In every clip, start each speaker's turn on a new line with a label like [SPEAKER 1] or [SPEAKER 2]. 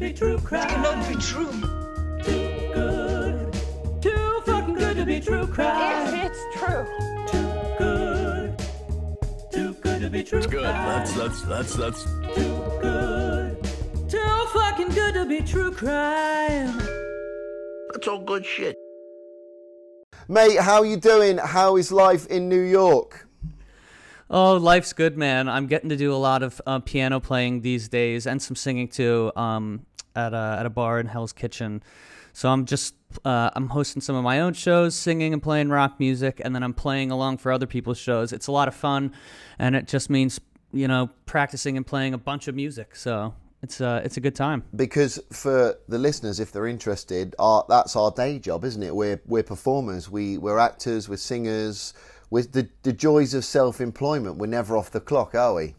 [SPEAKER 1] be true crime.
[SPEAKER 2] cannot be true.
[SPEAKER 1] Too good. Too fucking good to be true crime.
[SPEAKER 3] If it's true.
[SPEAKER 1] Too good. Too good to be true It's
[SPEAKER 4] Good.
[SPEAKER 1] crime.
[SPEAKER 4] That's that's that's that's
[SPEAKER 1] Too good. Too fucking good to be true crime.
[SPEAKER 4] that's all good shit.
[SPEAKER 5] Mate, how you doing? How is life in New York?
[SPEAKER 6] Oh, life's good, man. I'm getting to do a lot of uh, piano playing these days and some singing too um, at, a, at a bar in Hell's Kitchen. So I'm just uh, I'm hosting some of my own shows, singing and playing rock music, and then I'm playing along for other people's shows. It's a lot of fun, and it just means you know practicing and playing a bunch of music. So it's uh, it's a good time.
[SPEAKER 5] Because for the listeners, if they're interested, our, that's our day job, isn't it? We're we're performers. We we're actors. We're singers. With the the joys of self-employment, we're never off the clock, are we?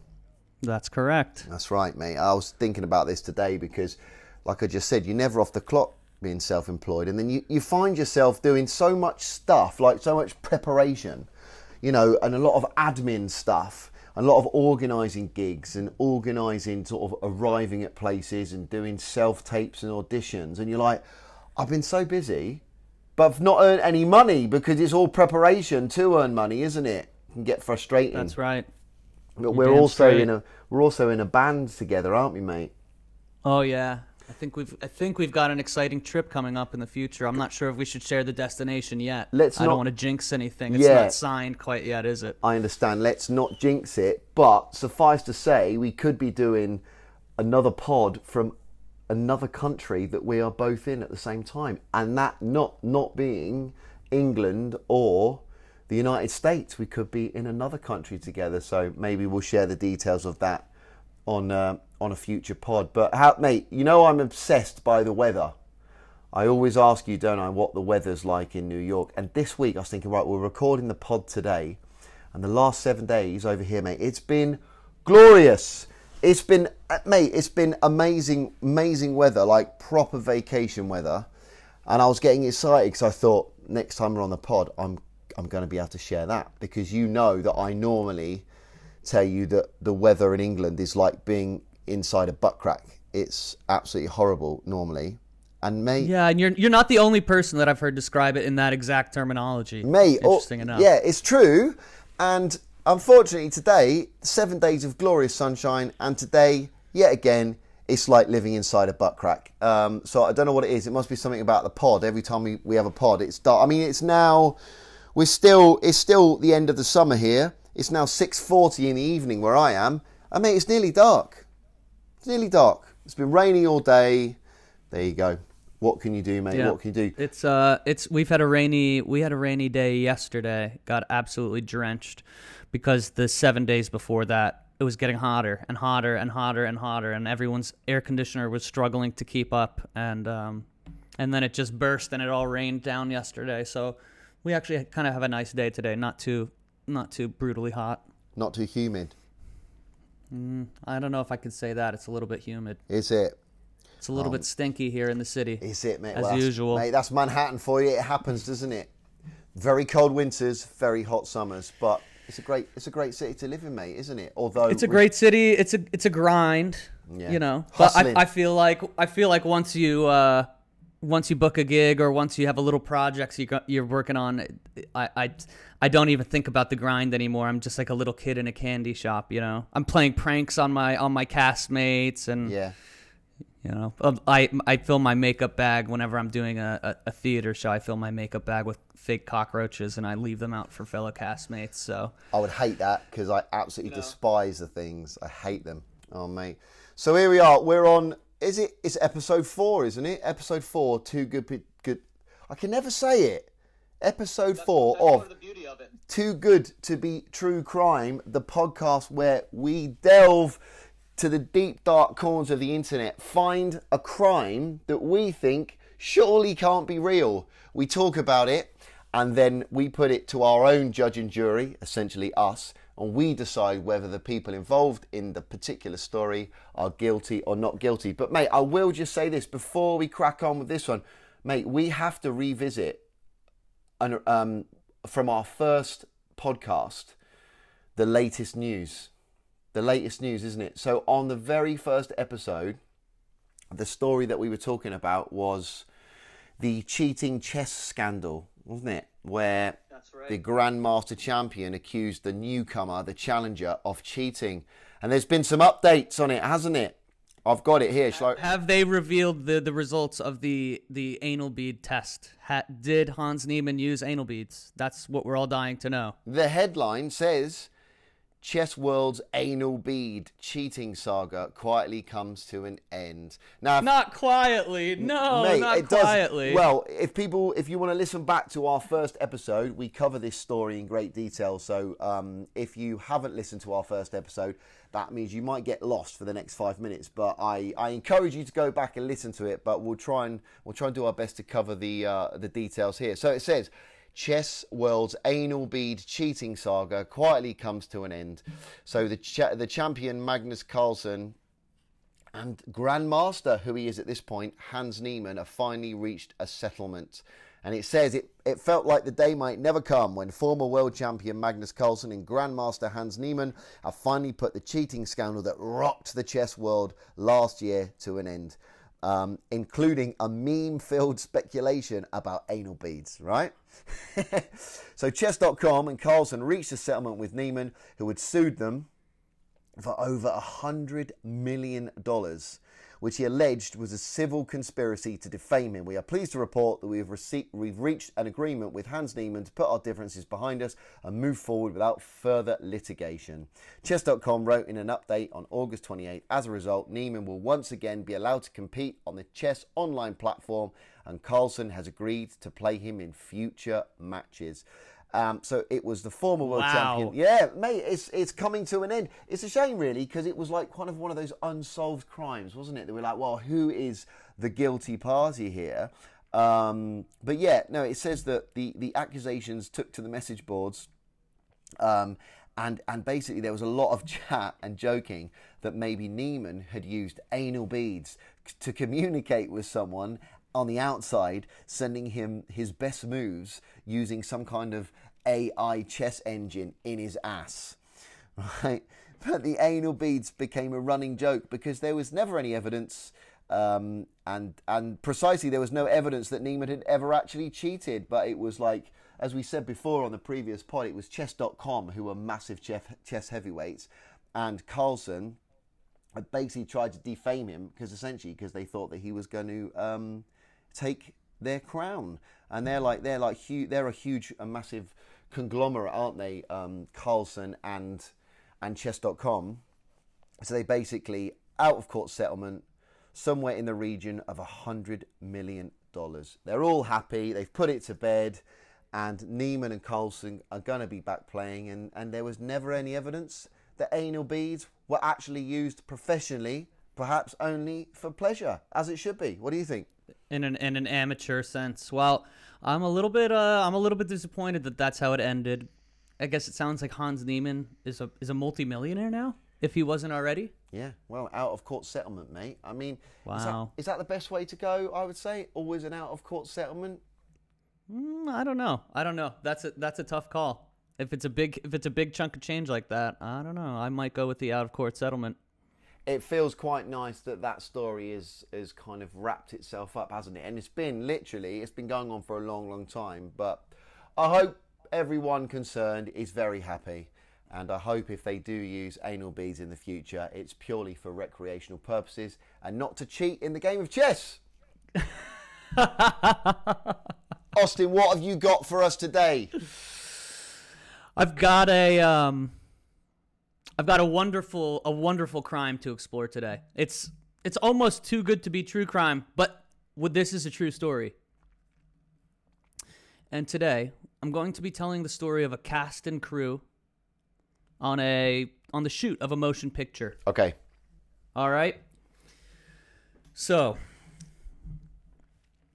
[SPEAKER 6] That's correct.
[SPEAKER 5] That's right, mate. I was thinking about this today because, like I just said, you're never off the clock being self employed. And then you, you find yourself doing so much stuff, like so much preparation, you know, and a lot of admin stuff, a lot of organising gigs and organising sort of arriving at places and doing self tapes and auditions. And you're like, I've been so busy, but I've not earned any money because it's all preparation to earn money, isn't it? It can get frustrating.
[SPEAKER 6] That's right.
[SPEAKER 5] But we're also
[SPEAKER 6] straight.
[SPEAKER 5] in a we're also in a band together, aren't we, mate?
[SPEAKER 6] Oh yeah. I think we've I think we've got an exciting trip coming up in the future. I'm not sure if we should share the destination yet.
[SPEAKER 5] Let's
[SPEAKER 6] I
[SPEAKER 5] not-
[SPEAKER 6] don't want to jinx anything. It's
[SPEAKER 5] Yeah.
[SPEAKER 6] not signed quite yet, is it?
[SPEAKER 5] I understand. Let's not jinx it, but suffice to say, we could be doing another pod from another country that we are both in at the same time, and that not not being England or the United States. We could be in another country together. So maybe we'll share the details of that on uh, on a future pod. But how, mate, you know I'm obsessed by the weather. I always ask you, don't I, what the weather's like in New York. And this week I was thinking, right, we're recording the pod today, and the last seven days over here, mate, it's been glorious. It's been, uh, mate, it's been amazing, amazing weather, like proper vacation weather. And I was getting excited because I thought next time we're on the pod, I'm I'm going to be able to share that because you know that I normally tell you that the weather in England is like being inside a butt crack. It's absolutely horrible normally. And mate,
[SPEAKER 6] Yeah, and you're you're not the only person that I've heard describe it in that exact terminology.
[SPEAKER 5] mate, oh,
[SPEAKER 6] Interesting enough.
[SPEAKER 5] yeah, it's true. And unfortunately, today seven days of glorious sunshine, and today yet again. It's like living inside a butt crack. Um, so I don't know what it is. It must be something about the pod. Every time we, we have a pod, it's dark. I mean, it's now we're still it's still the end of the summer here. It's now six forty in the evening where I am. I mean, it's nearly dark. It's nearly dark. It's been raining all day. There you go. What can you do, mate?
[SPEAKER 6] Yeah.
[SPEAKER 5] What can you do?
[SPEAKER 6] It's uh it's we've had a rainy we had a rainy day yesterday. Got absolutely drenched because the 7 days before that it was getting hotter and hotter and hotter and hotter and everyone's air conditioner was struggling to keep up and um and then it just burst and it all rained down yesterday. So we actually kind of have a nice day today, not too not too brutally hot.
[SPEAKER 5] Not too humid,
[SPEAKER 6] I don't know if I could say that. It's a little bit humid.
[SPEAKER 5] is it?
[SPEAKER 6] It's a little bit stinky here in the city.
[SPEAKER 5] Is it, mate?
[SPEAKER 6] As
[SPEAKER 5] that's-
[SPEAKER 6] usual.
[SPEAKER 5] mate. That's Manhattan for you. It happens, doesn't it? Very cold winters, very hot summers, but it's a great it's a great city to live in, mate, isn't it? Although
[SPEAKER 6] it's a great city. It's a it's a grind.
[SPEAKER 5] Yeah.
[SPEAKER 6] You know, but I, I feel like I feel like once you uh, once you book a gig or once you have a little projects you got, you're working on, I, I I don't even think about the grind anymore. I'm just like a little kid in a candy shop. You know, I'm playing pranks on my on my castmates and
[SPEAKER 5] yeah.
[SPEAKER 6] you know um, I I fill my makeup bag whenever I'm doing a, a, a theater show. I fill my makeup bag with fake cockroaches and I leave them out for fellow castmates. So.
[SPEAKER 5] I would hate that because I absolutely despise the things. I hate them. Oh, mate. So here we are. We're on. Is it? It's episode four, isn't it? Episode four. Too good. Pe- Good. I can never say it. Episode four of Too Good to Be True Crime, the podcast where we delve to the deep dark corners of the internet, find a crime that we think surely can't be real. We talk about it and then we put it to our own judge and jury, essentially us, and we decide whether the people involved in the particular story are guilty or not guilty. But mate, I will just say this before we crack on with this one, mate, we have to revisit an, um, from our first podcast the latest news. The latest news, isn't it? So on the very first episode, the story that we were talking about was the cheating chess scandal, wasn't it? Where the Grandmaster champion accused the newcomer, the challenger, of cheating. And there's been some updates on it, hasn't it? I've got it here. Shall I-
[SPEAKER 6] Have they revealed the, the results of the the anal bead test? Ha, did Hans Niemann use anal beads? That's what we're all dying to know.
[SPEAKER 5] The headline says Chess World's anal bead cheating saga quietly comes to an end. Now, if-
[SPEAKER 6] Not quietly. No,
[SPEAKER 5] Mate,
[SPEAKER 6] not
[SPEAKER 5] it does-
[SPEAKER 6] quietly.
[SPEAKER 5] Well, if people, if you want to listen back to our first episode, we cover this story in great detail. So, um, if you haven't listened to our first episode, that means you might get lost for the next five minutes. But I, I encourage you to go back and listen to it. But we'll try and we'll try and do our best to cover the uh, the details here. So it says. Chess World's anal bead cheating saga quietly comes to an end. So the cha- the champion Magnus Carlsen and Grandmaster, who he is at this point, Hans Niemann, have finally reached a settlement. And it says it, it felt like the day might never come when former world champion Magnus Carlsen and Grandmaster Hans Niemann have finally put the cheating scandal that rocked the chess world last year to an end, um, including a meme filled speculation about anal beads, right? so Chess.com and Carlsen reached a settlement with Niemann, who had sued them for over a hundred million dollars, which he alleged was a civil conspiracy to defame him. We are pleased to report that we have received, we've reached an agreement with Hans Niemann to put our differences behind us and move forward without further litigation. Chess.com wrote in an update on August 28th. As a result, Niemann will once again be allowed to compete on the chess online platform, and Carlsen has agreed to play him in future matches. Um, so it was the former world
[SPEAKER 6] Wow.
[SPEAKER 5] champion. Yeah, mate, it's it's coming to an end. It's a shame, really, because it was like kind of one of those unsolved crimes, wasn't it? That we're like, well, who is the guilty party here? Um, but yeah, no, it says that the the accusations took to the message boards. Um, and and basically there was a lot of chat and joking that maybe Niemann had used anal beads c- to communicate with someone on the outside, sending him his best moves using some kind of AI chess engine in his ass. Right? But the anal beads became a running joke because there was never any evidence um, and and precisely there was no evidence that Niemann had ever actually cheated. But it was like, as we said before on the previous pod, it was Chess.com who were massive chess, heavyweights, and Carlsen had basically tried to defame him because essentially because they thought that he was going to um, take their crown, and they're like they're like huge, they're a huge, a massive conglomerate, aren't they? Um, Carlsen and and Chess.com. So they basically out of court settlement somewhere in the region of a hundred million dollars. They're all happy. They've put it to bed, and Niemann and Carlsen are going to be back playing. And and there was never any evidence that anal beads were actually used professionally, perhaps only for pleasure, as it should be. What do you think?
[SPEAKER 6] In an in an amateur sense. Well, I'm a little bit uh I'm a little bit disappointed that that's how it ended. I guess it sounds like Hans Niemann is a is a multimillionaire now, if he wasn't already.
[SPEAKER 5] Yeah, well, out of court settlement, mate. I mean, is, that,
[SPEAKER 6] Wow.
[SPEAKER 5] is that the best way to go? I would say always an out of court settlement.
[SPEAKER 6] Mm, I don't know. I don't know. That's a that's a tough call. If it's a big if it's a big chunk of change like that, I don't know. I might go with the out of court settlement.
[SPEAKER 5] It feels quite nice that that story is is kind of wrapped itself up, hasn't it? And it's been literally it's been going on for a long, long time. But I hope everyone concerned is very happy, and I hope if they do use anal beads in the future, it's purely for recreational purposes and not to cheat in the game of chess. Austin, what have you got for us today?
[SPEAKER 6] I've got a um I've got a wonderful a wonderful crime to explore today. It's it's almost too good to be true crime, but this is a true story. And today, I'm going to be telling the story of a cast and crew on a on the shoot of a motion picture.
[SPEAKER 5] Okay.
[SPEAKER 6] All right. So,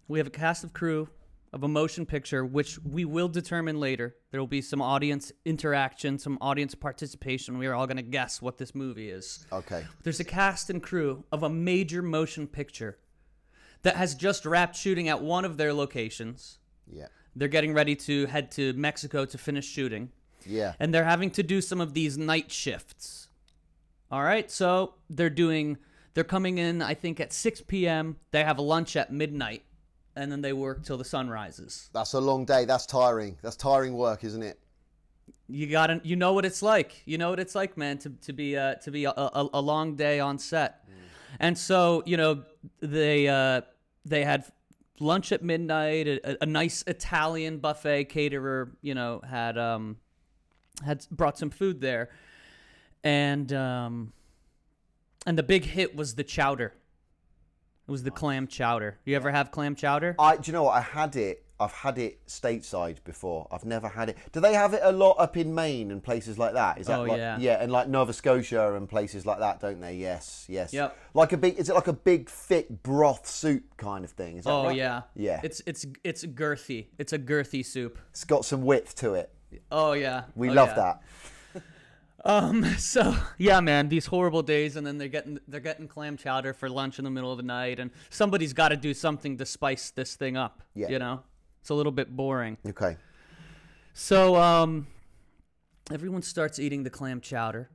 [SPEAKER 6] we have a cast of crew of a motion picture, which we will determine later. There will be some audience interaction, some audience participation. We are all going to guess what this movie is.
[SPEAKER 5] Okay.
[SPEAKER 6] There's a cast and crew of a major motion picture that has just wrapped shooting at one of their locations.
[SPEAKER 5] Yeah.
[SPEAKER 6] They're getting ready to head to Mexico to finish shooting
[SPEAKER 5] Yeah.
[SPEAKER 6] and they're having to do some of these night shifts. All right, so they're doing They're coming in, I think, at 6 p.m. They have a lunch at midnight, and then they work till the sun rises.
[SPEAKER 5] That's a long day. That's tiring. That's tiring work, isn't it?
[SPEAKER 6] You gotta, you know what it's like. You know what it's like, man, to, to be uh, to be a, a, a long day on set. And so, you know, they uh, they had lunch at midnight. A, a nice Italian buffet caterer, you know, had um, had brought some food there, and um, and the big hit was the chowder. It was the clam chowder. You ever have clam chowder?
[SPEAKER 5] I do you know what? I had it. I've had it stateside before. I've never had it. Do they have it a lot up in Maine and places like that? Is that
[SPEAKER 6] Oh,
[SPEAKER 5] like,
[SPEAKER 6] yeah.
[SPEAKER 5] yeah, and like Nova Scotia and places like that, don't they? Yes, yes.
[SPEAKER 6] Yep.
[SPEAKER 5] Like a big. Is it like a big thick broth soup kind of thing? Is that
[SPEAKER 6] Oh
[SPEAKER 5] right?
[SPEAKER 6] yeah,
[SPEAKER 5] Yeah.
[SPEAKER 6] It's it's it's girthy. It's a girthy soup.
[SPEAKER 5] It's got some width to it.
[SPEAKER 6] Oh yeah,
[SPEAKER 5] We
[SPEAKER 6] Oh,
[SPEAKER 5] love
[SPEAKER 6] yeah.
[SPEAKER 5] that.
[SPEAKER 6] Um, so yeah, man, these horrible days, and then they're getting they're getting clam chowder for lunch in the middle of the night, and somebody's got to do something to spice this thing up.
[SPEAKER 5] Yeah.
[SPEAKER 6] you know, it's a little bit boring.
[SPEAKER 5] Okay.
[SPEAKER 6] So um, everyone starts eating the clam chowder,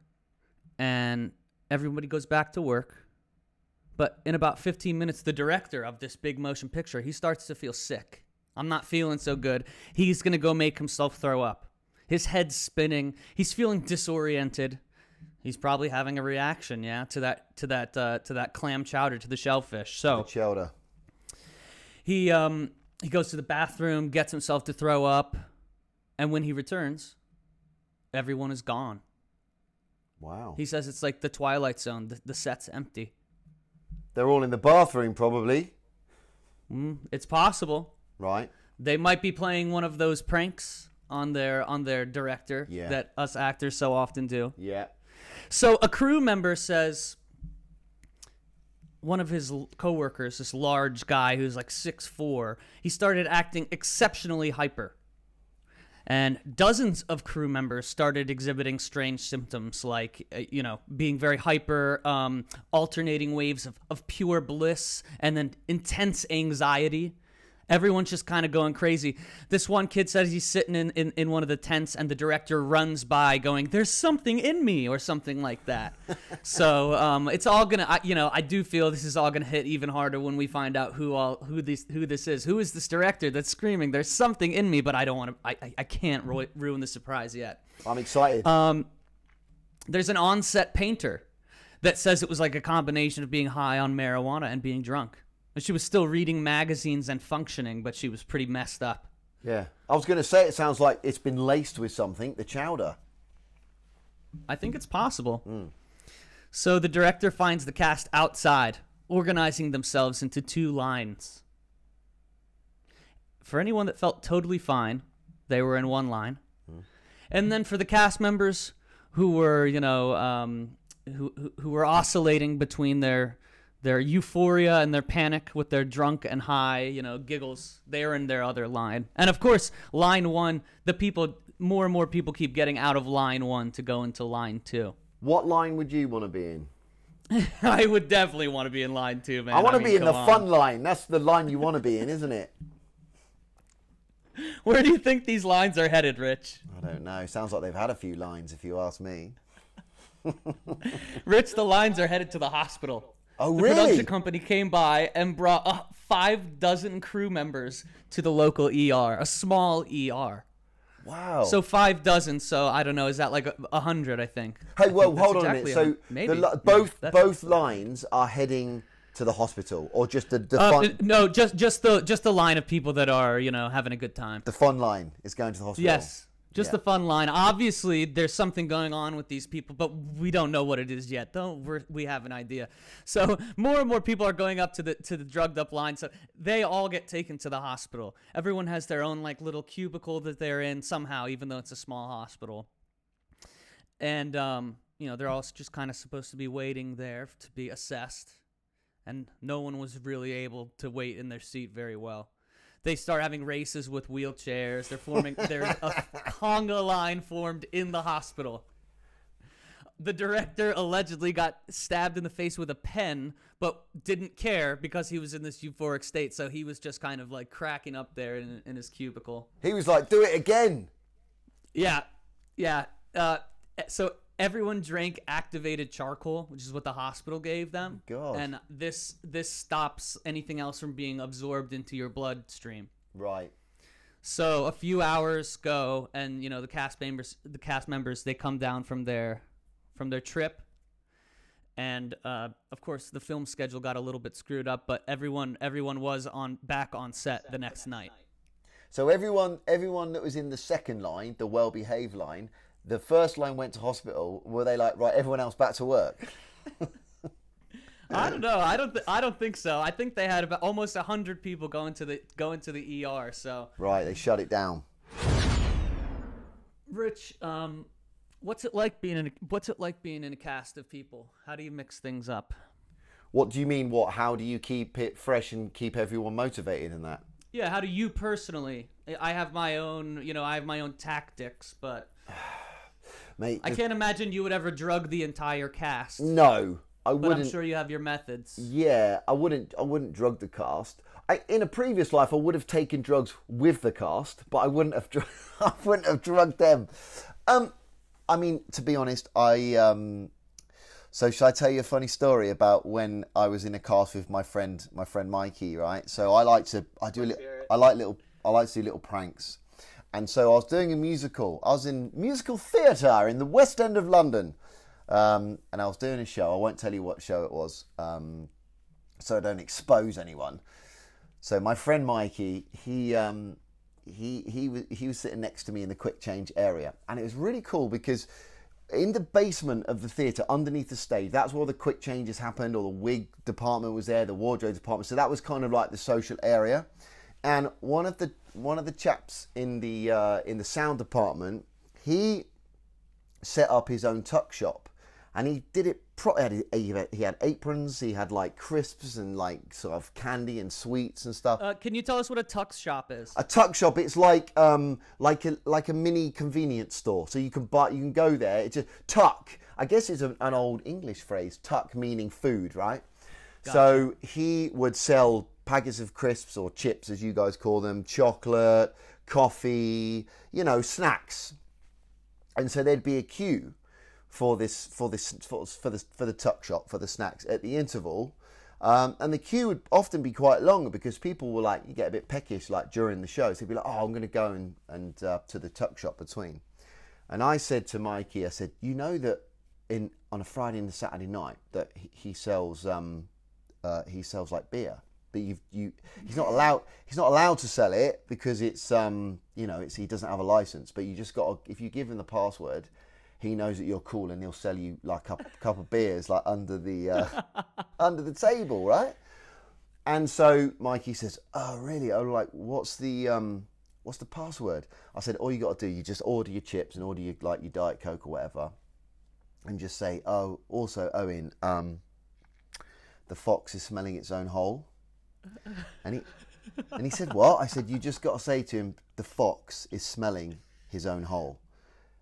[SPEAKER 6] and everybody goes back to work. But in about 15 minutes, the director of this big motion picture he starts to feel sick. I'm not feeling so good. He's gonna go make himself throw up. His head's spinning. He's feeling disoriented. He's probably having a reaction, yeah, to that to that uh, to that clam chowder, to the shellfish. So
[SPEAKER 5] Chowder.
[SPEAKER 6] he um he goes to the bathroom, gets himself to throw up, and when he returns, everyone is gone.
[SPEAKER 5] Wow.
[SPEAKER 6] He says it's like the Twilight Zone. The, the set's empty.
[SPEAKER 5] They're all in the bathroom, probably.
[SPEAKER 6] It's possible
[SPEAKER 5] Right.
[SPEAKER 6] they might be playing one of those pranks on their on their director
[SPEAKER 5] Yeah.
[SPEAKER 6] that us actors so often do.
[SPEAKER 5] Yeah.
[SPEAKER 6] So a crew member says one of his coworkers, this large guy who's like six four, he started acting exceptionally hyper. And dozens of crew members started exhibiting strange symptoms like, uh, you know, being very hyper, um, alternating waves of, of pure bliss, and then intense anxiety. Everyone's just kind of going crazy. This one kid says he's sitting in, in, in one of the tents, and the director runs by going, There's something in me, or something like that. so um, it's all gonna, you know, I do feel this is all gonna hit even harder when we find out who all who this who this is. Who is this director that's screaming? There's something in me, but I don't want to. I, I I can't ru- ruin the surprise yet.
[SPEAKER 5] I'm excited.
[SPEAKER 6] Um, there's an on-set painter that says it was like a combination of being high on marijuana and being drunk. And she was still reading magazines and functioning, but she was pretty messed up.
[SPEAKER 5] yeah. I was going to say it sounds like it's been laced with something. The chowder.
[SPEAKER 6] I think it's possible. So the director finds the cast outside, organizing themselves into two lines. For anyone that felt totally fine, they were in one line. And then for the cast members who were, you know, um, who, who who were oscillating between their their euphoria and their panic with their drunk and high, you know, giggles, they are in their other line. And of course, line one, the people, more and more people keep getting out of line one to go into line two.
[SPEAKER 5] What line would you want to be in?
[SPEAKER 6] I would definitely want to be in line two, man.
[SPEAKER 5] I want to
[SPEAKER 6] mean,
[SPEAKER 5] be in the
[SPEAKER 6] come
[SPEAKER 5] fun line. That's the line you want to be in, isn't it?
[SPEAKER 6] Where do you think these lines are headed, Rich?
[SPEAKER 5] I don't know. Sounds like they've had a few lines, if you ask me.
[SPEAKER 6] Rich, the lines are headed to the hospital.
[SPEAKER 5] Oh,
[SPEAKER 6] the
[SPEAKER 5] really?
[SPEAKER 6] production company came by and brought uh, five dozen crew members to the local ER, a small ER.
[SPEAKER 5] Wow.
[SPEAKER 6] So five dozen. So I don't know. Is that like a, a hundred? I think.
[SPEAKER 5] hey, well,
[SPEAKER 6] That's
[SPEAKER 5] hold on
[SPEAKER 6] exactly
[SPEAKER 5] a minute. So
[SPEAKER 6] maybe
[SPEAKER 5] the,
[SPEAKER 6] Yeah,
[SPEAKER 5] both both lines are heading to the hospital, or just the the
[SPEAKER 6] Uh,
[SPEAKER 5] fun
[SPEAKER 6] no, just just the just the line of people that are you know having a good time.
[SPEAKER 5] the fun line is going to the hospital.
[SPEAKER 6] Yes. Just
[SPEAKER 5] Yeah.
[SPEAKER 6] the fun line. Obviously, there's something going on with these people, but we don't know what it is yet. Though we're, we have an idea. So more and more people are going up to the to the drugged up line. So they all get taken to the hospital. Everyone has their own like little cubicle that they're in somehow, even though it's a small hospital. And um, you know, they're all just kind of supposed to be waiting there to be assessed, and no one was really able to wait in their seat very well they start having races with wheelchairs. They're forming. There's a conga line formed in the hospital. The director allegedly got stabbed in the face with a pen, but didn't care because he was in this euphoric state. So he was just kind of like cracking up there in, in his cubicle.
[SPEAKER 5] He was like, "Do it again."
[SPEAKER 6] Yeah, yeah. Uh, so everyone drank activated charcoal, which is what the hospital gave them.
[SPEAKER 5] God.
[SPEAKER 6] And this this stops anything else from being absorbed into your bloodstream.
[SPEAKER 5] Right.
[SPEAKER 6] So a few hours go, and you know the cast members, the cast members, they come down from their from their trip, and uh, of course the film schedule got a little bit screwed up, but everyone everyone was on back on set the next night.
[SPEAKER 5] So everyone, everyone that was in the second line, the well-behaved line, the first line went to hospital. Were they like, right, everyone else back to work?
[SPEAKER 6] I don't know. I don't. Th- I don't think so. I think they had about almost hundred people going to the going to the ER. So,
[SPEAKER 5] Right, they shut it down.
[SPEAKER 6] Rich, um, what's it like being in? A, what's it like being in a cast of people? How do you mix things up?
[SPEAKER 5] What do you mean? What? How do you keep it fresh and keep everyone motivated in that?
[SPEAKER 6] Yeah, how do you personally? I have my own, you know, I have my own tactics, but
[SPEAKER 5] Mate,
[SPEAKER 6] I can't imagine you would ever drug the entire cast.
[SPEAKER 5] No, I
[SPEAKER 6] but
[SPEAKER 5] wouldn't.
[SPEAKER 6] I'm sure you have your methods.
[SPEAKER 5] Yeah, I wouldn't. I wouldn't drug the cast. I, in a previous life, I would have taken drugs with the cast, but I wouldn't have. Dr- I wouldn't have drugged them. Um, I mean, to be honest, I. Um, so, shall I tell you a funny story about when I was in a cast with my friend, my friend Mikey? Right. So I like to. I do. a li- I like little. I like to do little pranks. And so I was doing a musical. I was in musical theatre in the West End of London. Um, and I was doing a show. I won't tell you what show it was, um, so I don't expose anyone. So my friend Mikey, he um, he he was he was sitting next to me in the quick change area, and it was really cool because in the basement of the theatre, underneath the stage, that's where the quick changes happened. Or the wig department was there, the wardrobe department. So that was kind of like the social area. And one of the one of the chaps in the uh, in the sound department, he set up his own tuck shop. And he did it pro- he had, he had- aprons he had like crisps and like sort of candy and sweets and stuff.
[SPEAKER 6] Uh, can you tell us what a tuck shop is?
[SPEAKER 5] a tuck shop it's like um like a like a mini convenience store. So you can buy you can go there it's a tuck. I guess it's an, an old english phrase tuck meaning food right so he would sell packets of crisps or chips as you guys call them chocolate coffee you know snacks. And so there'd be a queue for this for this for, for the for the tuck shop for the snacks at the interval. Um, and the queue would often be quite long because people were like you get a bit peckish like during the show. So they'd be like oh i'm going to go and, and uh, to the tuck shop between. And i said to mikey i said you know that in on a friday and a saturday night that he, he sells um, uh, he sells like beer. But you've you he's not allowed he's not allowed to sell it because it's um you know it's he doesn't have a license. But you just got to, if you give him the password he knows that you're cool and he'll sell you like a cup, cup of beers like under the uh, under the table right? And so Mikey says oh really? Oh like what's the um what's the password? I said all you got to do you just order your chips and order your like your diet coke or whatever and just say oh also Owen um the fox is smelling its own hole and he and he said, "What?" I said, "You just got to say to him, the fox is smelling his own hole."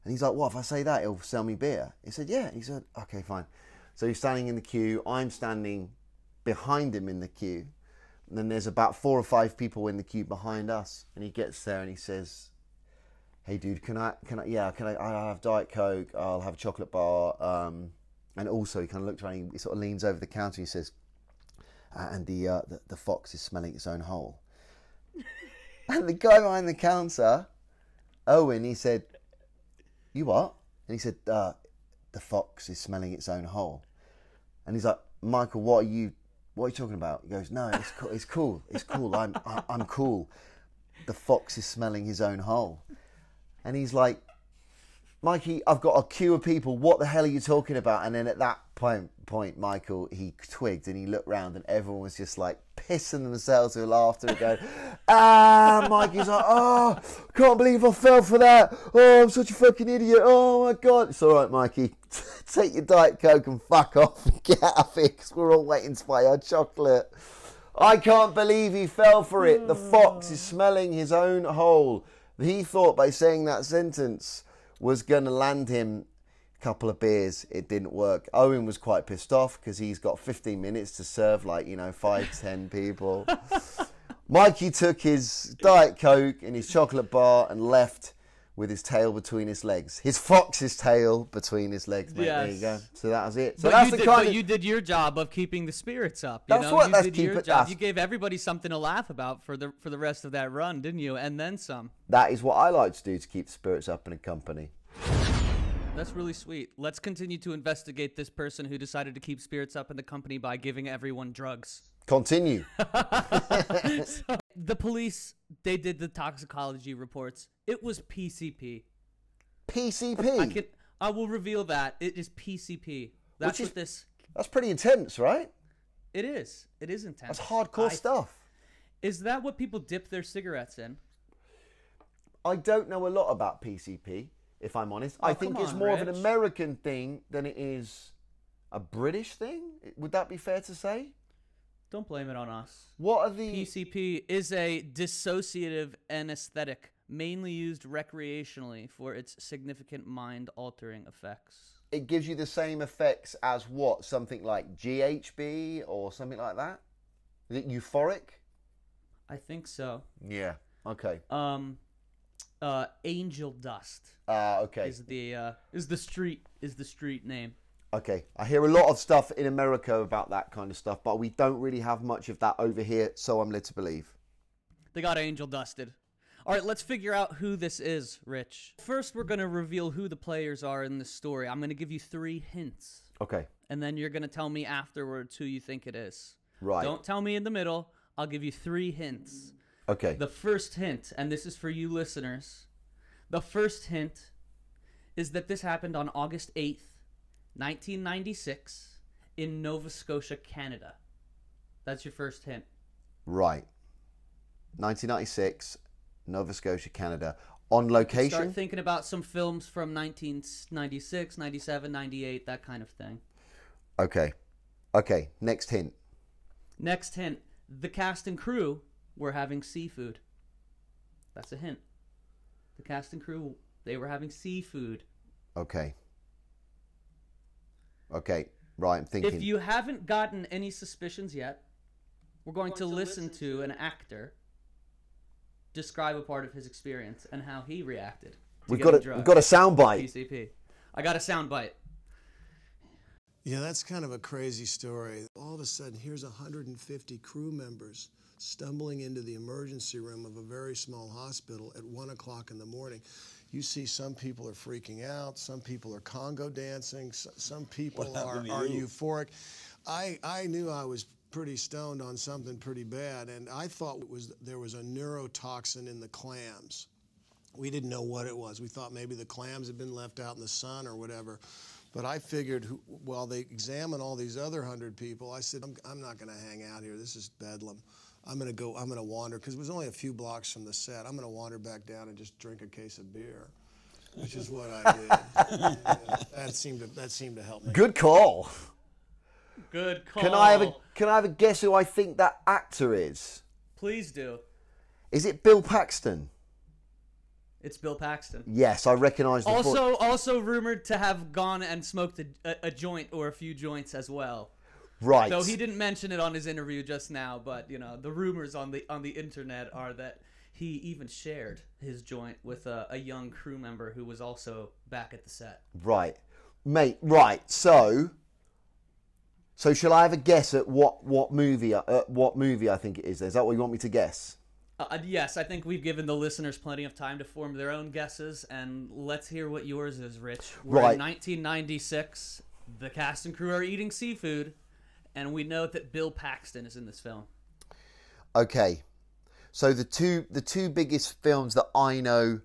[SPEAKER 5] And he's like, "What? If I say that, he'll sell me beer?" He said, "Yeah." He said, "Okay, fine." So he's standing in the queue. I'm standing behind him in the queue. And then there's about four or five people in the queue behind us. And he gets there and he says, "Hey, dude, can I? Can I? Yeah, can I? I'll have diet coke. I'll have a chocolate bar." Um, and also, he kind of looks around. He sort of leans over the counter. And he says, uh, and the, uh, the the fox is smelling its own hole. and the guy behind the counter, Owen, he said, "You what?" And he said, uh, "The fox is smelling its own hole." And he's like, "Michael, what are you? What are you talking about?" He goes, "No, it's cool. It's cool. It's cool. I'm I, I'm cool. The fox is smelling his own hole." And he's like, Mikey, I've got a queue of people. What the hell are you talking about? And then at that point, point Michael, he twigged and he looked round, and everyone was just like pissing themselves with laughter and going, "Ah!" Mikey's like, "Oh, can't believe I fell for that. Oh, I'm such a fucking idiot. Oh my god." It's all right, Mikey. Take your diet coke and fuck off and get out of here because we're all waiting to buy our chocolate. I can't believe he fell for it. The fox is smelling his own hole. He thought by saying that sentence was going to land him a couple of beers. It didn't work. Owen was quite pissed off because he's got 15 minutes to serve like, you know, five, ten people. Mikey took his Diet Coke and his chocolate bar and left with his tail between his legs. His fox's tail between his legs, mate. There you go. So that was it. So
[SPEAKER 6] But,
[SPEAKER 5] that's
[SPEAKER 6] you
[SPEAKER 5] the
[SPEAKER 6] did,
[SPEAKER 5] kind
[SPEAKER 6] but
[SPEAKER 5] of
[SPEAKER 6] you did your job of keeping the spirits up. You
[SPEAKER 5] That's
[SPEAKER 6] know?
[SPEAKER 5] what-
[SPEAKER 6] you
[SPEAKER 5] let's
[SPEAKER 6] did your
[SPEAKER 5] it-
[SPEAKER 6] job.
[SPEAKER 5] that's-
[SPEAKER 6] You gave everybody something to laugh about for the for the rest of that run, didn't you? And then some.
[SPEAKER 5] that is what I like to do to keep spirits up in a company.
[SPEAKER 6] That's really sweet. Let's continue to investigate this person who decided to keep spirits up in the company by giving everyone drugs.
[SPEAKER 5] Continue.
[SPEAKER 6] The police, they did the toxicology reports. It was PCP.
[SPEAKER 5] PCP.
[SPEAKER 6] I can I will reveal that. It is PCP. That's
[SPEAKER 5] Which is-
[SPEAKER 6] what this
[SPEAKER 5] That's pretty intense, right?
[SPEAKER 6] it is. It is intense.
[SPEAKER 5] That's hardcore
[SPEAKER 6] I-
[SPEAKER 5] stuff.
[SPEAKER 6] Is that what people dip their cigarettes in?
[SPEAKER 5] I don't know a lot about PCP, if I'm honest. Oh, I
[SPEAKER 6] Oh,
[SPEAKER 5] think
[SPEAKER 6] come
[SPEAKER 5] it's
[SPEAKER 6] on,
[SPEAKER 5] more of an American thing than it is a British thing. Would that be fair to say?
[SPEAKER 6] Don't blame it on us.
[SPEAKER 5] What are the
[SPEAKER 6] PCP is a dissociative anesthetic mainly used recreationally for its significant mind altering effects.
[SPEAKER 5] it gives you the same effects as what? Something like GHB or something like that? Is it euphoric?
[SPEAKER 6] I think so.
[SPEAKER 5] Yeah. Okay.
[SPEAKER 6] Um uh angel dust
[SPEAKER 5] Ah, okay.
[SPEAKER 6] is the uh is the street is the street name.
[SPEAKER 5] Okay. I hear a lot of stuff in America about that kind of stuff, but we don't really have much of that over here, so I'm led to believe.
[SPEAKER 6] They got angel dusted. All right, let's figure out who this is, Rich. First, we're going to reveal who the players are in this story. I'm going to give you 3 hints.
[SPEAKER 5] Okay.
[SPEAKER 6] and then you're gonna tell me afterwards who you think it is.
[SPEAKER 5] Right.
[SPEAKER 6] Don't tell me in the middle. I'll give you three hints.
[SPEAKER 5] Okay.
[SPEAKER 6] The first hint, and this is for you listeners, the first hint is that this happened on August 8th, 1996, in Nova Scotia, Canada. That's your first hint.
[SPEAKER 5] Right. 1996, Nova Scotia, Canada. On location?
[SPEAKER 6] Start thinking about some films from 1996, 97, 98, that kind of thing.
[SPEAKER 5] okay. Okay. Next hint.
[SPEAKER 6] Next hint the cast and crew were having seafood. That's a hint. The cast and crew, they were having seafood.
[SPEAKER 5] Okay. Okay. Right. I'm thinking.
[SPEAKER 6] If you haven't gotten any suspicions yet, we're going, to, listen, to an actor describe a part of his experience and how he reacted. To
[SPEAKER 5] we've got a we've got a
[SPEAKER 6] drugged.
[SPEAKER 5] soundbite.
[SPEAKER 6] PCP. I got a sound bite.
[SPEAKER 2] Yeah, that's kind of a crazy story. All of a sudden, here's 150 crew members stumbling into the emergency room of a very small hospital at 1 o'clock in the morning. You see some people are freaking out, some people are Congo dancing, some people are, are euphoric. I, I knew I was pretty stoned on something pretty bad, and I thought it was there was a neurotoxin in the clams. We didn't know what it was. We thought maybe the clams had been left out in the sun or whatever. But I figured who- while they examine all these other hundred people, I said, I'm, I'm not going to hang out here. This is bedlam. I'm going to go, I'm going to wander, because it was only a few blocks from the set. I'm going to wander back down and just drink a case of beer, which is what I did. Yeah, that, seemed to, that seemed to help me.
[SPEAKER 5] Good call.
[SPEAKER 6] Good call.
[SPEAKER 5] Can I have a Can I have a guess who I think that actor is?
[SPEAKER 6] Please do.
[SPEAKER 5] Is it Bill Paxton?
[SPEAKER 6] It's Bill Paxton.
[SPEAKER 5] Yes, I recognise the voice.
[SPEAKER 6] Also, also rumored to have gone and smoked a, a, a joint or a few joints as well.
[SPEAKER 5] Right.
[SPEAKER 6] Though he didn't mention it on his interview just now, but you know the rumors on the on the internet are that he even shared his joint with a, a young crew member who was also back at the set.
[SPEAKER 5] Right, mate. Right. So, so shall I have a guess at what what movie? Uh, what movie I think it is? Is that what you want me to guess?
[SPEAKER 6] Uh, uh, yes, I think we've given the listeners plenty of time to form their own guesses, and let's hear what yours is, Rich. We're
[SPEAKER 5] Right.
[SPEAKER 6] in 1996. The cast and crew are eating seafood, and we know that Bill Paxton is in this film.
[SPEAKER 5] Okay. So the two the two biggest films that I know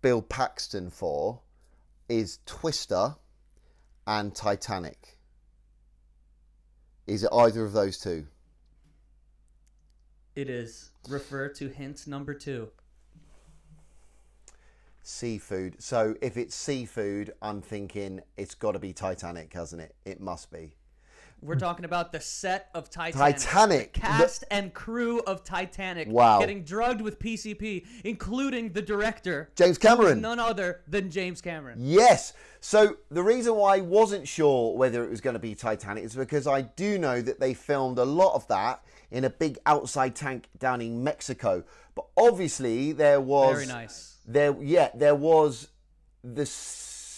[SPEAKER 5] Bill Paxton for is Twister and Titanic. Is it either of those two?
[SPEAKER 6] It is. Refer to hint number two.
[SPEAKER 5] Seafood. So if it's seafood, I'm thinking it's got to be Titanic, hasn't it? It must be.
[SPEAKER 6] We're talking about the set of Titanic.
[SPEAKER 5] Titanic.
[SPEAKER 6] The cast and crew of Titanic.
[SPEAKER 5] Wow.
[SPEAKER 6] Getting drugged with PCP, including the director.
[SPEAKER 5] James Cameron.
[SPEAKER 6] None other than James Cameron.
[SPEAKER 5] Yes. So the reason why I wasn't sure whether it was going to be Titanic is because I do know that they filmed a lot of that in a big outside tank down in Mexico. But obviously there was
[SPEAKER 6] Very nice.
[SPEAKER 5] There, yeah, there was the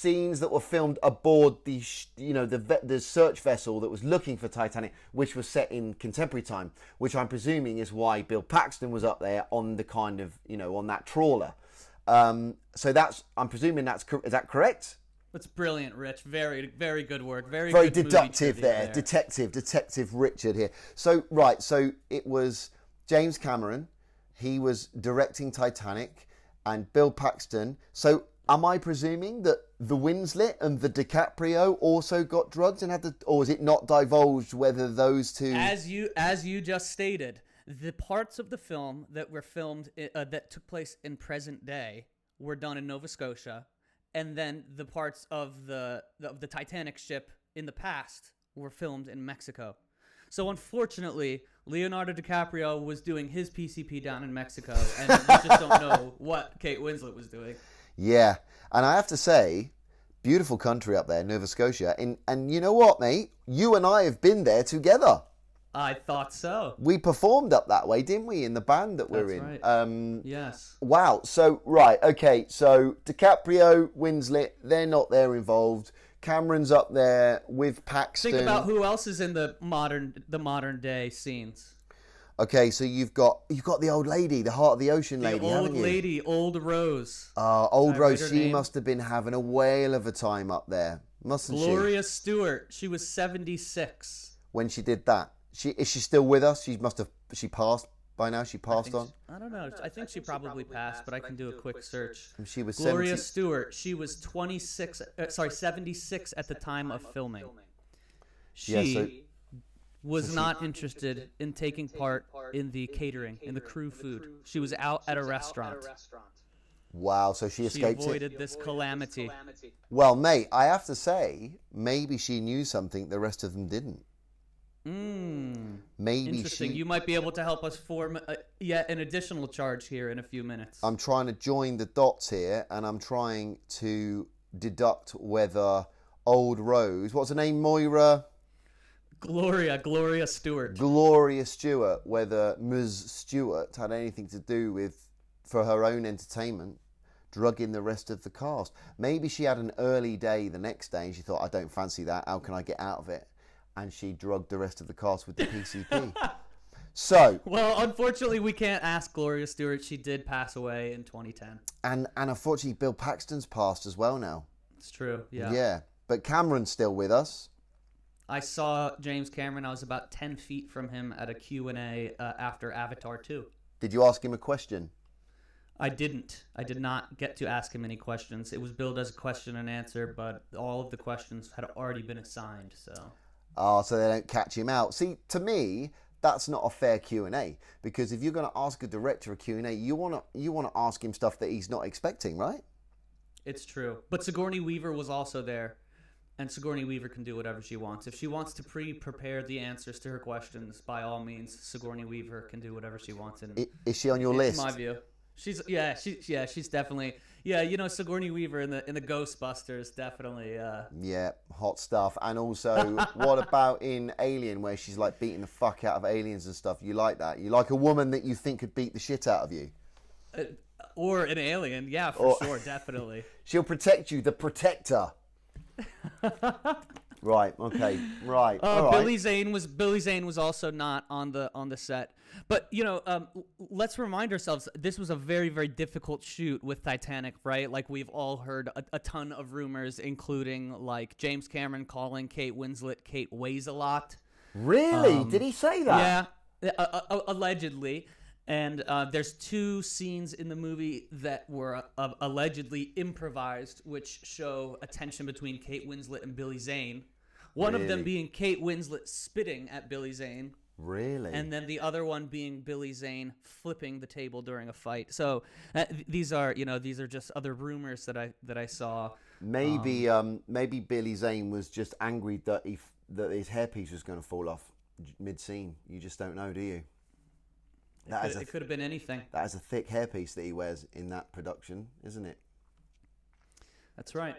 [SPEAKER 5] scenes that were filmed aboard the, you know, the the search vessel that was looking for Titanic, which was set in contemporary time, which I'm presuming is why Bill Paxton was up there on the kind of, you know, on that trawler. Um, so that's, I'm presuming that's, is that correct?
[SPEAKER 6] That's brilliant, Rich. Very, very good work. Very,
[SPEAKER 5] very
[SPEAKER 6] good
[SPEAKER 5] deductive
[SPEAKER 6] trivia
[SPEAKER 5] there. detective detective richard here so right so it was james cameron he was directing titanic and bill paxton so am i presuming that the winslet and the dicaprio also got drugs and had the or is it not divulged whether those two
[SPEAKER 6] As you as you just stated, the parts of the film that were filmed uh, that took place in present day were done in Nova Scotia, and then the parts of the of the Titanic ship in the past were filmed in Mexico. So unfortunately, Leonardo DiCaprio was doing his PCP down in Mexico, and we just don't know what Kate Winslet was doing.
[SPEAKER 5] Yeah and i have to say beautiful country up there nova scotia and and you know what mate you and i have been there together
[SPEAKER 6] I thought so.
[SPEAKER 5] we performed up that way didn't we in the band that we're
[SPEAKER 6] That's
[SPEAKER 5] in
[SPEAKER 6] right.
[SPEAKER 5] um
[SPEAKER 6] Yes.
[SPEAKER 5] Wow. So right, okay. So DiCaprio, Winslet, they're not there involved. Cameron's up there with Paxton.
[SPEAKER 6] Think about who else is in the modern the modern day scenes.
[SPEAKER 5] Okay, so you've got you've got the old lady, the heart of the ocean
[SPEAKER 6] The
[SPEAKER 5] lady,
[SPEAKER 6] old
[SPEAKER 5] haven't you?
[SPEAKER 6] lady, old Rose.
[SPEAKER 5] Uh, old
[SPEAKER 6] I
[SPEAKER 5] Rose, she
[SPEAKER 6] name?
[SPEAKER 5] must have been having a whale of a time up there, mustn't she?
[SPEAKER 6] Gloria Stuart. She was 76.
[SPEAKER 5] When she did that, she is she still with us? She must have. She passed by now. She passed on.
[SPEAKER 6] I don't know. I think she probably passed, but I can do a quick search.
[SPEAKER 5] She was
[SPEAKER 6] Gloria
[SPEAKER 5] 70
[SPEAKER 6] Stuart. She was 26. Uh, sorry, 76 at the time of filming. She
[SPEAKER 5] Yeah, so-
[SPEAKER 6] was not interested in taking part in the catering, in the crew food. She was out at a restaurant.
[SPEAKER 5] Wow. So she
[SPEAKER 6] She
[SPEAKER 5] escaped it.
[SPEAKER 6] this calamity.
[SPEAKER 5] Well, mate, I have to say, maybe she knew something the rest of them didn't.
[SPEAKER 6] Mmm.
[SPEAKER 5] Maybe
[SPEAKER 6] Interesting.
[SPEAKER 5] she.
[SPEAKER 6] You might be able to help us form uh, yet an additional charge here in a few minutes.
[SPEAKER 5] I'm trying to join the dots here, and I'm trying to deduct whether old Rose, what's her name, Moira
[SPEAKER 6] Gloria, Gloria Stuart.
[SPEAKER 5] Gloria Stuart, whether Ms. Stuart had anything to do with, for her own entertainment, drugging the rest of the cast. Maybe she had an early day the next day, and she thought, "I don't fancy that. How can I get out of it?" And she drugged the rest of the cast with the PCP. so,
[SPEAKER 6] Well, unfortunately, we can't ask Gloria Stuart. She did pass away in 2010.
[SPEAKER 5] and and unfortunately, Bill Paxton's passed as well now.
[SPEAKER 6] It's true. Yeah.
[SPEAKER 5] Yeah. But Cameron's still with us.
[SPEAKER 6] I saw James Cameron. I was about 10 feet from him at a Q&A uh, after Avatar 2.
[SPEAKER 5] Did you ask him a question?
[SPEAKER 6] I didn't. I did not get to ask him any questions. It was billed as a question and answer, but all of the questions had already been assigned. So
[SPEAKER 5] Oh, so they don't catch him out. See, to me, that's not a fair Q and A because if you're going to ask a director a Q and A, you want to you want to ask him stuff that he's not expecting, right?
[SPEAKER 6] it's true. But Sigourney Weaver was also there, and Sigourney Weaver can do whatever she wants. If she wants to pre-prepare the answers to her questions, by all means, Sigourney Weaver can do whatever she wants. And
[SPEAKER 5] Is she on your
[SPEAKER 6] in
[SPEAKER 5] list?
[SPEAKER 6] my view, she's yeah, she yeah, she's definitely yeah. You know, Sigourney Weaver in the in the Ghostbusters definitely. Uh,
[SPEAKER 5] Yeah, hot stuff. And also, what about in Alien, where she's like beating the fuck out of aliens and stuff? You like that? You like a woman that you think could beat the shit out of you?
[SPEAKER 6] or an alien, yeah, for
[SPEAKER 5] Or-
[SPEAKER 6] sure, definitely.
[SPEAKER 5] She'll protect you, the protector. right. Okay. Right.
[SPEAKER 6] Uh,
[SPEAKER 5] all right.
[SPEAKER 6] Billy Zane was Billy Zane was also not on the on the set. But you know, um, let's remind ourselves this was a very very difficult shoot with Titanic, right? Like we've all heard a, a ton of rumors, including like James Cameron calling Kate Winslet Kate weighs a lot.
[SPEAKER 5] Really? Did he say that?
[SPEAKER 6] Yeah, uh, uh, allegedly. And uh, there's two scenes in the movie that were uh, allegedly improvised, which show a tension between Kate Winslet and Billy Zane. One of them being Kate Winslet spitting at Billy Zane,
[SPEAKER 5] Really?
[SPEAKER 6] and then the other one being Billy Zane flipping the table during a fight. So uh, th- these are, you know, these are just other rumors that I that I saw.
[SPEAKER 5] Maybe um, maybe Billy Zane was just angry that he f- that his hairpiece was going to fall off mid scene. You just don't know, do you? That
[SPEAKER 6] Could-
[SPEAKER 5] is
[SPEAKER 6] it could have been anything.
[SPEAKER 5] that is a thick hairpiece that he wears in that production, isn't it?
[SPEAKER 6] That's right.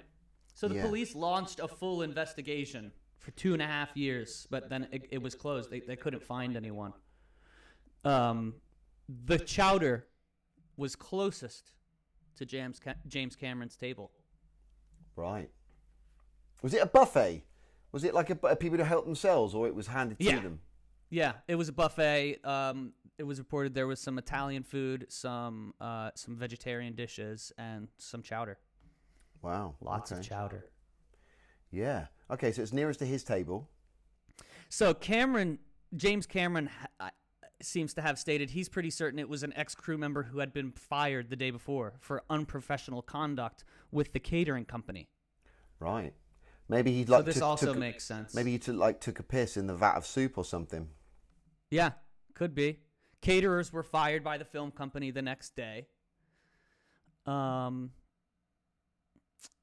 [SPEAKER 6] So the
[SPEAKER 5] Yeah.
[SPEAKER 6] police launched a full investigation for two and a half years, but then it, it was closed. They, they couldn't find anyone. Um, the chowder was closest to James Ca- James Cameron's table.
[SPEAKER 5] Right. Was it a buffet? Was it like a, a people to help themselves, or it was handed
[SPEAKER 6] Yeah.
[SPEAKER 5] to them?
[SPEAKER 6] Yeah, it was a buffet. Um, it was reported there was some Italian food, some uh, some vegetarian dishes, and some chowder.
[SPEAKER 5] Wow.
[SPEAKER 6] Lots
[SPEAKER 5] okay.
[SPEAKER 6] of chowder.
[SPEAKER 5] Yeah. Okay, so it's nearest to his table.
[SPEAKER 6] So Cameron, James Cameron, ha- seems to have stated he's pretty certain it was an ex crew member who had been fired the day before for unprofessional conduct with the catering company.
[SPEAKER 5] Right. Maybe he like.
[SPEAKER 6] So this
[SPEAKER 5] took-
[SPEAKER 6] also
[SPEAKER 5] took
[SPEAKER 6] makes sense.
[SPEAKER 5] Maybe he took, like took a piss in the vat of soup or something.
[SPEAKER 6] Yeah, could be. Caterers were fired by the film company the next day. Um,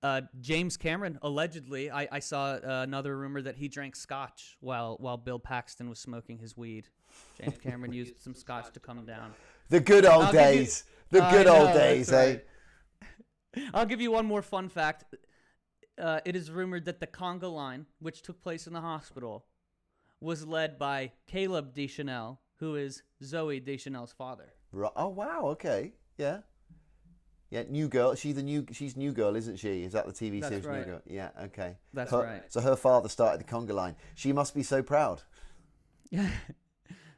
[SPEAKER 6] uh, James Cameron allegedly, I, I saw uh, another rumor that he drank scotch while while Bill Paxton was smoking his weed. James Cameron used some scotch to come down.
[SPEAKER 5] The good old
[SPEAKER 6] I'll give you-
[SPEAKER 5] days. The good
[SPEAKER 6] know,
[SPEAKER 5] old days, eh?
[SPEAKER 6] I'll give you one more fun fact. Uh, it is rumored that the conga line, which took place in the hospital, was led by Caleb Deschanel, who is Zooey Deschanel's father.
[SPEAKER 5] Right. Oh wow. Okay. Yeah. Yeah. New girl. She's the new. She's new girl, isn't she? Is that the TV
[SPEAKER 6] That's
[SPEAKER 5] series
[SPEAKER 6] right.
[SPEAKER 5] New Girl? Yeah. Okay.
[SPEAKER 6] That's
[SPEAKER 5] Her-
[SPEAKER 6] right.
[SPEAKER 5] So her father started the conga line. She must be so proud.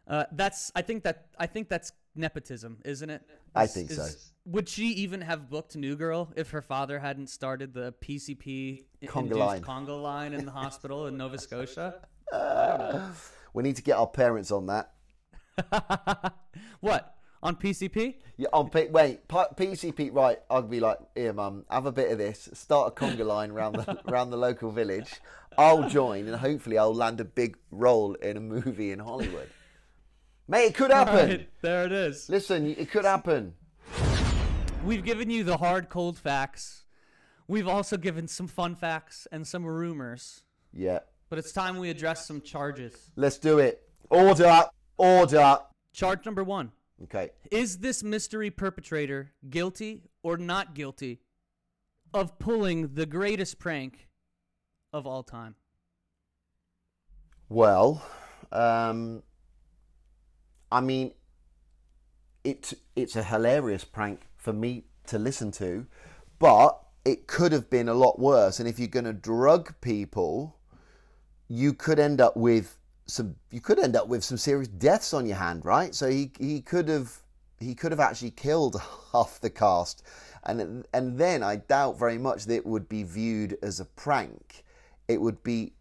[SPEAKER 6] Uh, that's I think that I think that's nepotism, isn't it?
[SPEAKER 5] I
[SPEAKER 6] Is-
[SPEAKER 5] think so.
[SPEAKER 6] Would she even have booked New Girl if her father hadn't started the PCP
[SPEAKER 5] Conga line.
[SPEAKER 6] conga line in the hospital in Nova Scotia?
[SPEAKER 5] We need to get our parents on that.
[SPEAKER 6] What on PCP?
[SPEAKER 5] Yeah, on P- wait, P- PCP, right? I'll be like, here, mum, have a bit of this. Start a conga line around the around the local village. I'll join, and hopefully, I'll land a big role in a movie in Hollywood. Mate, it could happen.
[SPEAKER 6] Right, there it is.
[SPEAKER 5] Listen, it could happen.
[SPEAKER 6] We've given you the hard, cold facts. We've also given some fun facts and some rumors.
[SPEAKER 5] Yeah,
[SPEAKER 6] But it's time we address some charges.
[SPEAKER 5] let's do it. Order, order.
[SPEAKER 6] Charge number one
[SPEAKER 5] Okay,
[SPEAKER 6] Is this mystery perpetrator guilty or not guilty of pulling the greatest prank of all time?
[SPEAKER 5] Well, um, I mean, it it's a hilarious prank for me to listen to, but it could have been a lot worse. And if you're going to drug people, you could end up with some. You could end up with some serious deaths on your hand, right? So he he could have he could have actually killed half the cast, and and then I doubt very much that it would be viewed as a prank. It would be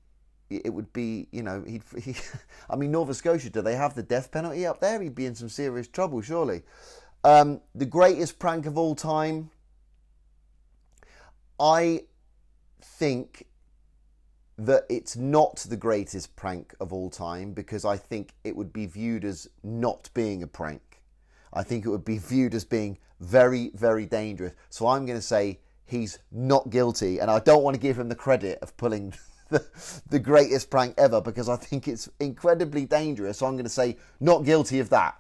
[SPEAKER 5] it would be, you know, he'd, he, I mean, Nova Scotia, do they have the death penalty up there? He'd be in some serious trouble, surely. Um, the greatest prank of all time, I think that it's not the greatest prank of all time because I think it would be viewed as not being a prank. I think it would be viewed as being very, very dangerous. So I'm going to say he's not guilty, and I don't want to give him the credit of pulling the, the greatest prank ever because I think it's incredibly dangerous. So I'm going to say not guilty of that.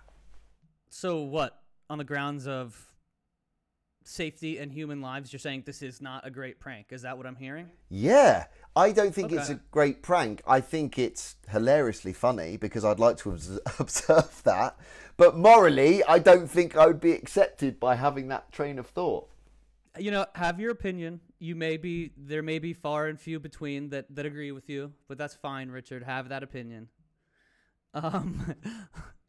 [SPEAKER 6] So, what? On the grounds of safety and human lives, you're saying this is not a great prank. Is that what I'm hearing?
[SPEAKER 5] Yeah, I don't think it's a great prank. I think it's hilariously funny because I'd like to observe that. But morally, I don't think I would be accepted by having that train of thought.
[SPEAKER 6] You know, have your opinion. You may be there may be far and few between that that agree with you, but that's fine, Richard. Have that opinion. Um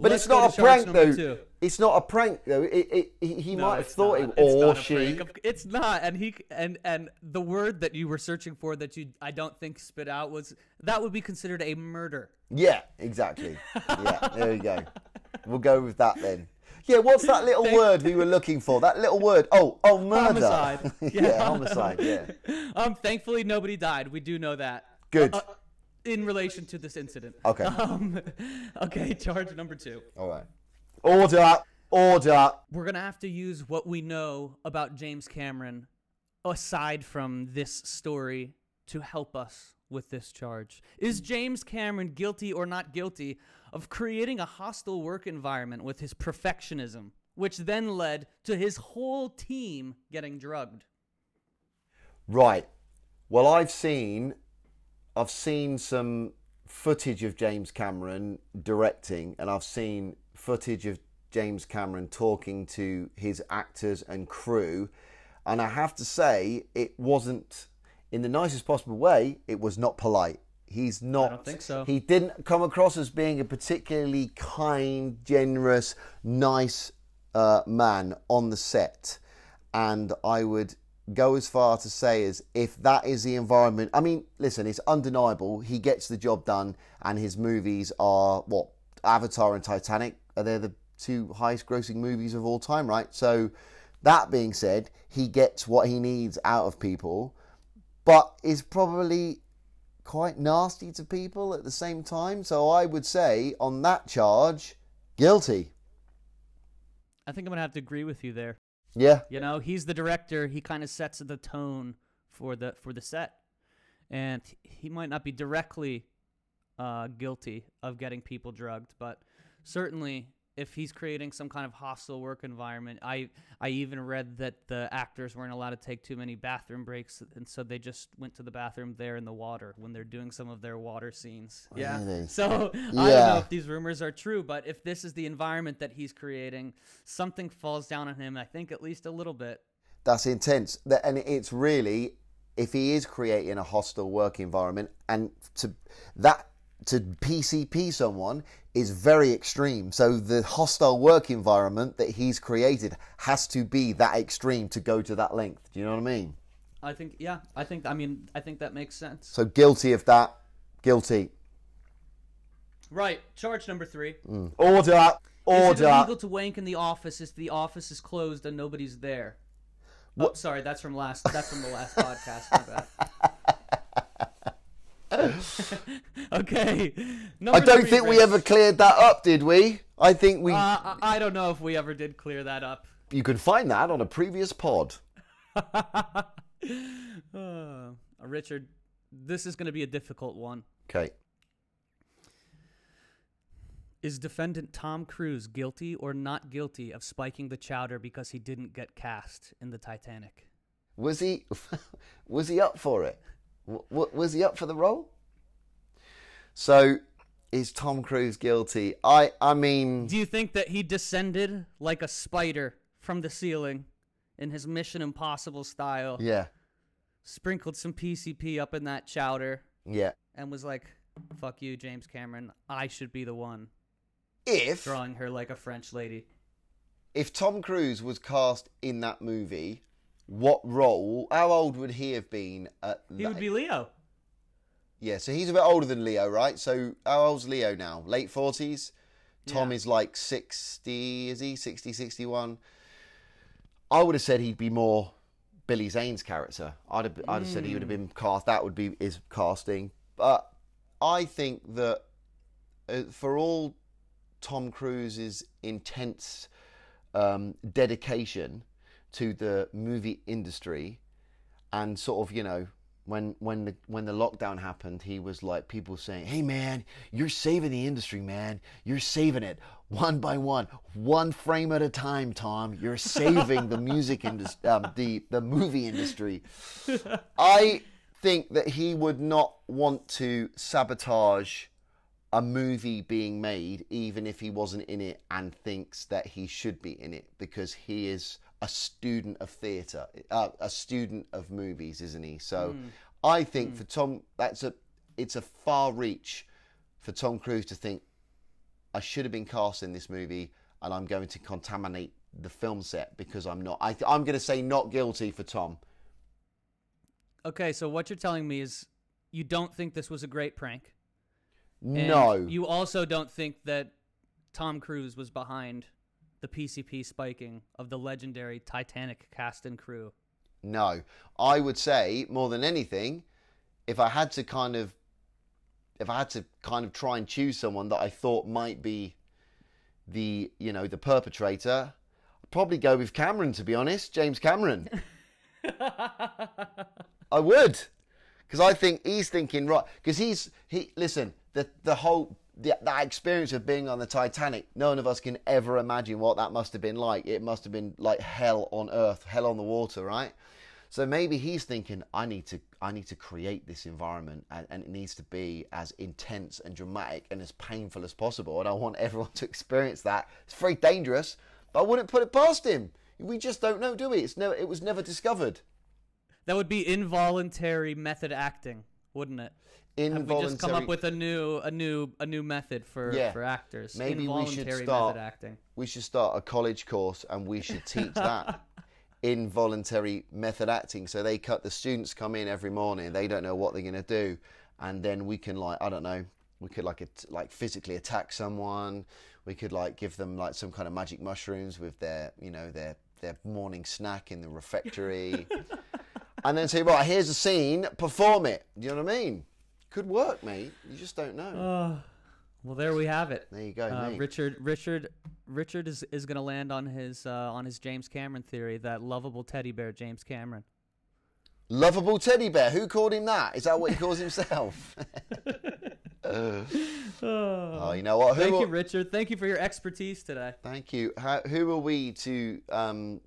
[SPEAKER 5] But
[SPEAKER 6] let's
[SPEAKER 5] it's not a prank, though.
[SPEAKER 6] two.
[SPEAKER 5] It's not a prank, though. It, it, he he
[SPEAKER 6] No,
[SPEAKER 5] might have thought
[SPEAKER 6] not.
[SPEAKER 5] it,
[SPEAKER 6] It's
[SPEAKER 5] or
[SPEAKER 6] not a
[SPEAKER 5] she.
[SPEAKER 6] prank. It's not, and he and and the word that you were searching for that you I don't think spit out was that would be considered a murder.
[SPEAKER 5] Yeah, exactly. Yeah, there we go. We'll go with that then. Yeah, what's that little word we were looking for? That little word. Oh, oh, murder.
[SPEAKER 6] Homicide.
[SPEAKER 5] yeah, homicide. Yeah.
[SPEAKER 6] Um, thankfully nobody died. We do know that.
[SPEAKER 5] Good.
[SPEAKER 6] Uh, in relation to this incident.
[SPEAKER 5] Okay.
[SPEAKER 6] Um, okay, charge number two.
[SPEAKER 5] All right. Order. Order.
[SPEAKER 6] We're gonna have to use what we know about James Cameron, aside from this story, to help us with this charge. Is James Cameron guilty or not guilty of creating a hostile work environment with his perfectionism, which then led to his whole team getting drugged?
[SPEAKER 5] Right. Well, I've seen, I've seen some footage of James Cameron directing, and I've seen footage of James Cameron talking to his actors and crew, and I have to say, it wasn't in the nicest possible way. It was not polite. He's not.
[SPEAKER 6] I don't think so.
[SPEAKER 5] He didn't come across as being a particularly kind, generous, nice uh, man on the set. And I would go as far to say as if that is the environment. I mean, listen, it's undeniable. He gets the job done, and his movies are what Avatar and Titanic are they the two highest grossing movies of all time, right? So, that being said, he gets what he needs out of people, but is probably quite nasty to people at the same time. So, I would say on that charge, guilty.
[SPEAKER 6] I think I'm gonna have to agree with you there.
[SPEAKER 5] Yeah.
[SPEAKER 6] You know, he's the director. He kind of sets the tone for the for the set, and he might not be directly uh, guilty of getting people drugged, but certainly if he's creating some kind of hostile work environment, I I even read that the actors weren't allowed to take too many bathroom breaks, and so they just went to the bathroom there in the water when they're doing some of their water scenes. Yeah.
[SPEAKER 5] Really?
[SPEAKER 6] So I don't know if these rumors are true, but if this is the environment that he's creating, something falls down on him. I think at least a little bit.
[SPEAKER 5] That's intense. That- And it's really, if he is creating a hostile work environment, and to that to PCP someone is very extreme. So the hostile work environment that he's created has to be that extreme to go to that length. Do you know what I mean?
[SPEAKER 6] I think yeah. I think I mean I think that makes sense.
[SPEAKER 5] So guilty of that. Guilty.
[SPEAKER 6] Right. Charge number three.
[SPEAKER 5] Order. Order.
[SPEAKER 6] Is it illegal to wank in the office if the office is closed and nobody's there? Oh, sorry, that's from last. That's from the last podcast. My bad. okay.
[SPEAKER 5] I don't think we ever cleared that up, did we? I think we.
[SPEAKER 6] Uh, I I don't know if we ever did clear that up.
[SPEAKER 5] you can find that on a previous pod.
[SPEAKER 6] Uh, Richard, this is going to be a difficult one.
[SPEAKER 5] Okay.
[SPEAKER 6] Is defendant Tom Cruise guilty or not guilty of spiking the chowder because he didn't get cast in the Titanic?
[SPEAKER 5] Was he was he up for it? W- w- was he up for the role? So is Tom Cruise guilty? I I mean
[SPEAKER 6] Do you think that he descended like a spider from the ceiling in his Mission Impossible style,
[SPEAKER 5] yeah.
[SPEAKER 6] sprinkled some PCP up in that chowder,
[SPEAKER 5] Yeah.
[SPEAKER 6] and was like, fuck you, James Cameron. I should be the one
[SPEAKER 5] If
[SPEAKER 6] drawing her like a French lady.
[SPEAKER 5] if Tom Cruise was cast in that movie, what role? How old would he have been at
[SPEAKER 6] He
[SPEAKER 5] that-
[SPEAKER 6] would be Leo.
[SPEAKER 5] Yeah, so he's a bit older than Leo, right? So how old's Leo now? Late 40s? Tom
[SPEAKER 6] Yeah.
[SPEAKER 5] is like 60, is he? 60, 61? I would have said he'd be more Billy Zane's character. I'd have, I'd have said he would have been cast. That would be his casting. But I think that uh, for all Tom Cruise's intense um, dedication to the movie industry, and sort of you know when when the when the lockdown happened he was like people saying hey man you're saving the industry man. You're saving it one by one one frame at a time tom. You're saving the music industry um, the the movie industry. I think that he would not want to sabotage a movie being made even if he wasn't in it and thinks that he should be in it because he is a student of theatre uh, a student of movies isn't he? So i think for tom that's a it's a far reach for tom cruise to think i should have been cast in this movie and i'm going to contaminate the film set because i'm not I, i'm going to say not guilty for tom.
[SPEAKER 6] Okay, so what you're telling me is you don't think this was a great prank.
[SPEAKER 5] no.
[SPEAKER 6] You also don't think that Tom Cruise was behind the PCP spiking of the legendary Titanic cast and crew.
[SPEAKER 5] No, I would say more than anything, if I had to kind of, if I had to kind of try and choose someone that I thought might be the, you know, the perpetrator, I'd probably go with Cameron. To be honest, James Cameron. I would, because I think he's thinking right. Because he's he. Listen, the the whole that experience of being on the Titanic. None of us can ever imagine what that must have been like. It must have been like hell on earth, hell on the water, right? So maybe he's thinking, I need to, I need to create this environment, and, and it needs to be as intense and dramatic and as painful as possible. And I want everyone to experience that. It's very dangerous, but I wouldn't put it past him. We just don't know, do we? It's never, it was never discovered.
[SPEAKER 6] That would be involuntary method acting, wouldn't it? Have we just come up with a new, a new, a new method for
[SPEAKER 5] Yeah.
[SPEAKER 6] for actors?
[SPEAKER 5] Maybe we should start.
[SPEAKER 6] acting.
[SPEAKER 5] We should start a college course, and we should teach that involuntary method acting. So they cut the students come in every morning. They don't know what they're going to do, and then we can like I don't know. We could like at, like physically attack someone. We could like give them like some kind of magic mushrooms with their you know their their morning snack in the refectory, and then say right here's a scene, perform it. Do you know what I mean? Could work, mate. You just don't know.
[SPEAKER 6] Well, there we have it.
[SPEAKER 5] There you go,
[SPEAKER 6] Uh,
[SPEAKER 5] mate.
[SPEAKER 6] Richard, Richard, Richard is, is going to land on his uh, on his James Cameron theory that lovable teddy bear James Cameron.
[SPEAKER 5] Lovable teddy bear. Who called him that? Is that what he calls himself? oh, you know what? Who
[SPEAKER 6] Thank
[SPEAKER 5] are-
[SPEAKER 6] you, Richard. Thank you for your expertise today.
[SPEAKER 5] Thank you. How, who are we to, um,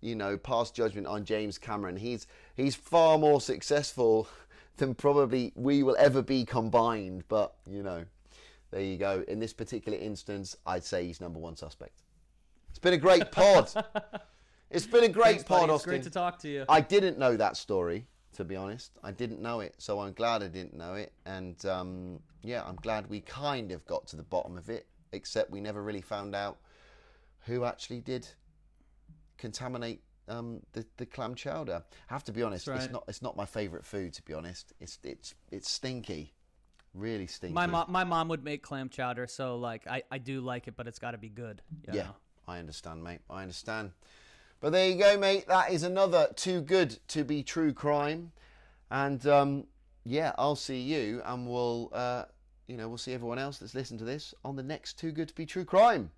[SPEAKER 5] you know, pass judgment on James Cameron? He's he's far more successful than probably we will ever be combined. But you know, there you go. In this particular instance, I'd say he's number one suspect. It's been a great pod. it's been a great
[SPEAKER 6] Thanks, buddy.
[SPEAKER 5] pod,
[SPEAKER 6] It's
[SPEAKER 5] Austin.
[SPEAKER 6] great to talk to you.
[SPEAKER 5] I didn't know that story, to be honest. I didn't know it, so I'm glad I didn't know it. And um, yeah, I'm glad we kind of got to the bottom of it, except we never really found out who actually did contaminate um, the, the clam chowder. I have to be honest,
[SPEAKER 6] That's
[SPEAKER 5] it's not it's not my favourite food. To be honest, it's it's it's stinky, really stinky.
[SPEAKER 6] My mom, my mom would make clam chowder, so like I, I do like it, but it's got to be good.
[SPEAKER 5] Yeah,
[SPEAKER 6] know?
[SPEAKER 5] I understand, mate. I understand. But there you go, mate. That is another too good to be true crime. And um, yeah, I'll see you, and we'll, uh, you know, we'll see everyone else that's listened to this on the next too good to be true crime.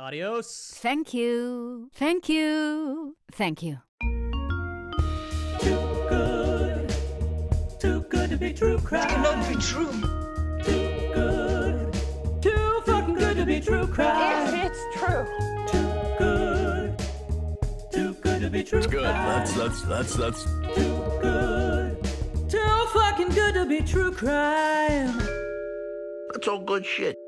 [SPEAKER 6] Adios.
[SPEAKER 3] Thank you. Thank you. Thank you.
[SPEAKER 1] Too good. Too good to be true crime.
[SPEAKER 7] It cannot be true.
[SPEAKER 1] Too good. Too fucking good to be true crime.
[SPEAKER 7] If It's true.
[SPEAKER 1] Too good. Too good to be true
[SPEAKER 4] Good.
[SPEAKER 1] crime.
[SPEAKER 4] That's that's that's that's
[SPEAKER 1] Too good. Too fucking good to be true crime.
[SPEAKER 4] that's all good shit.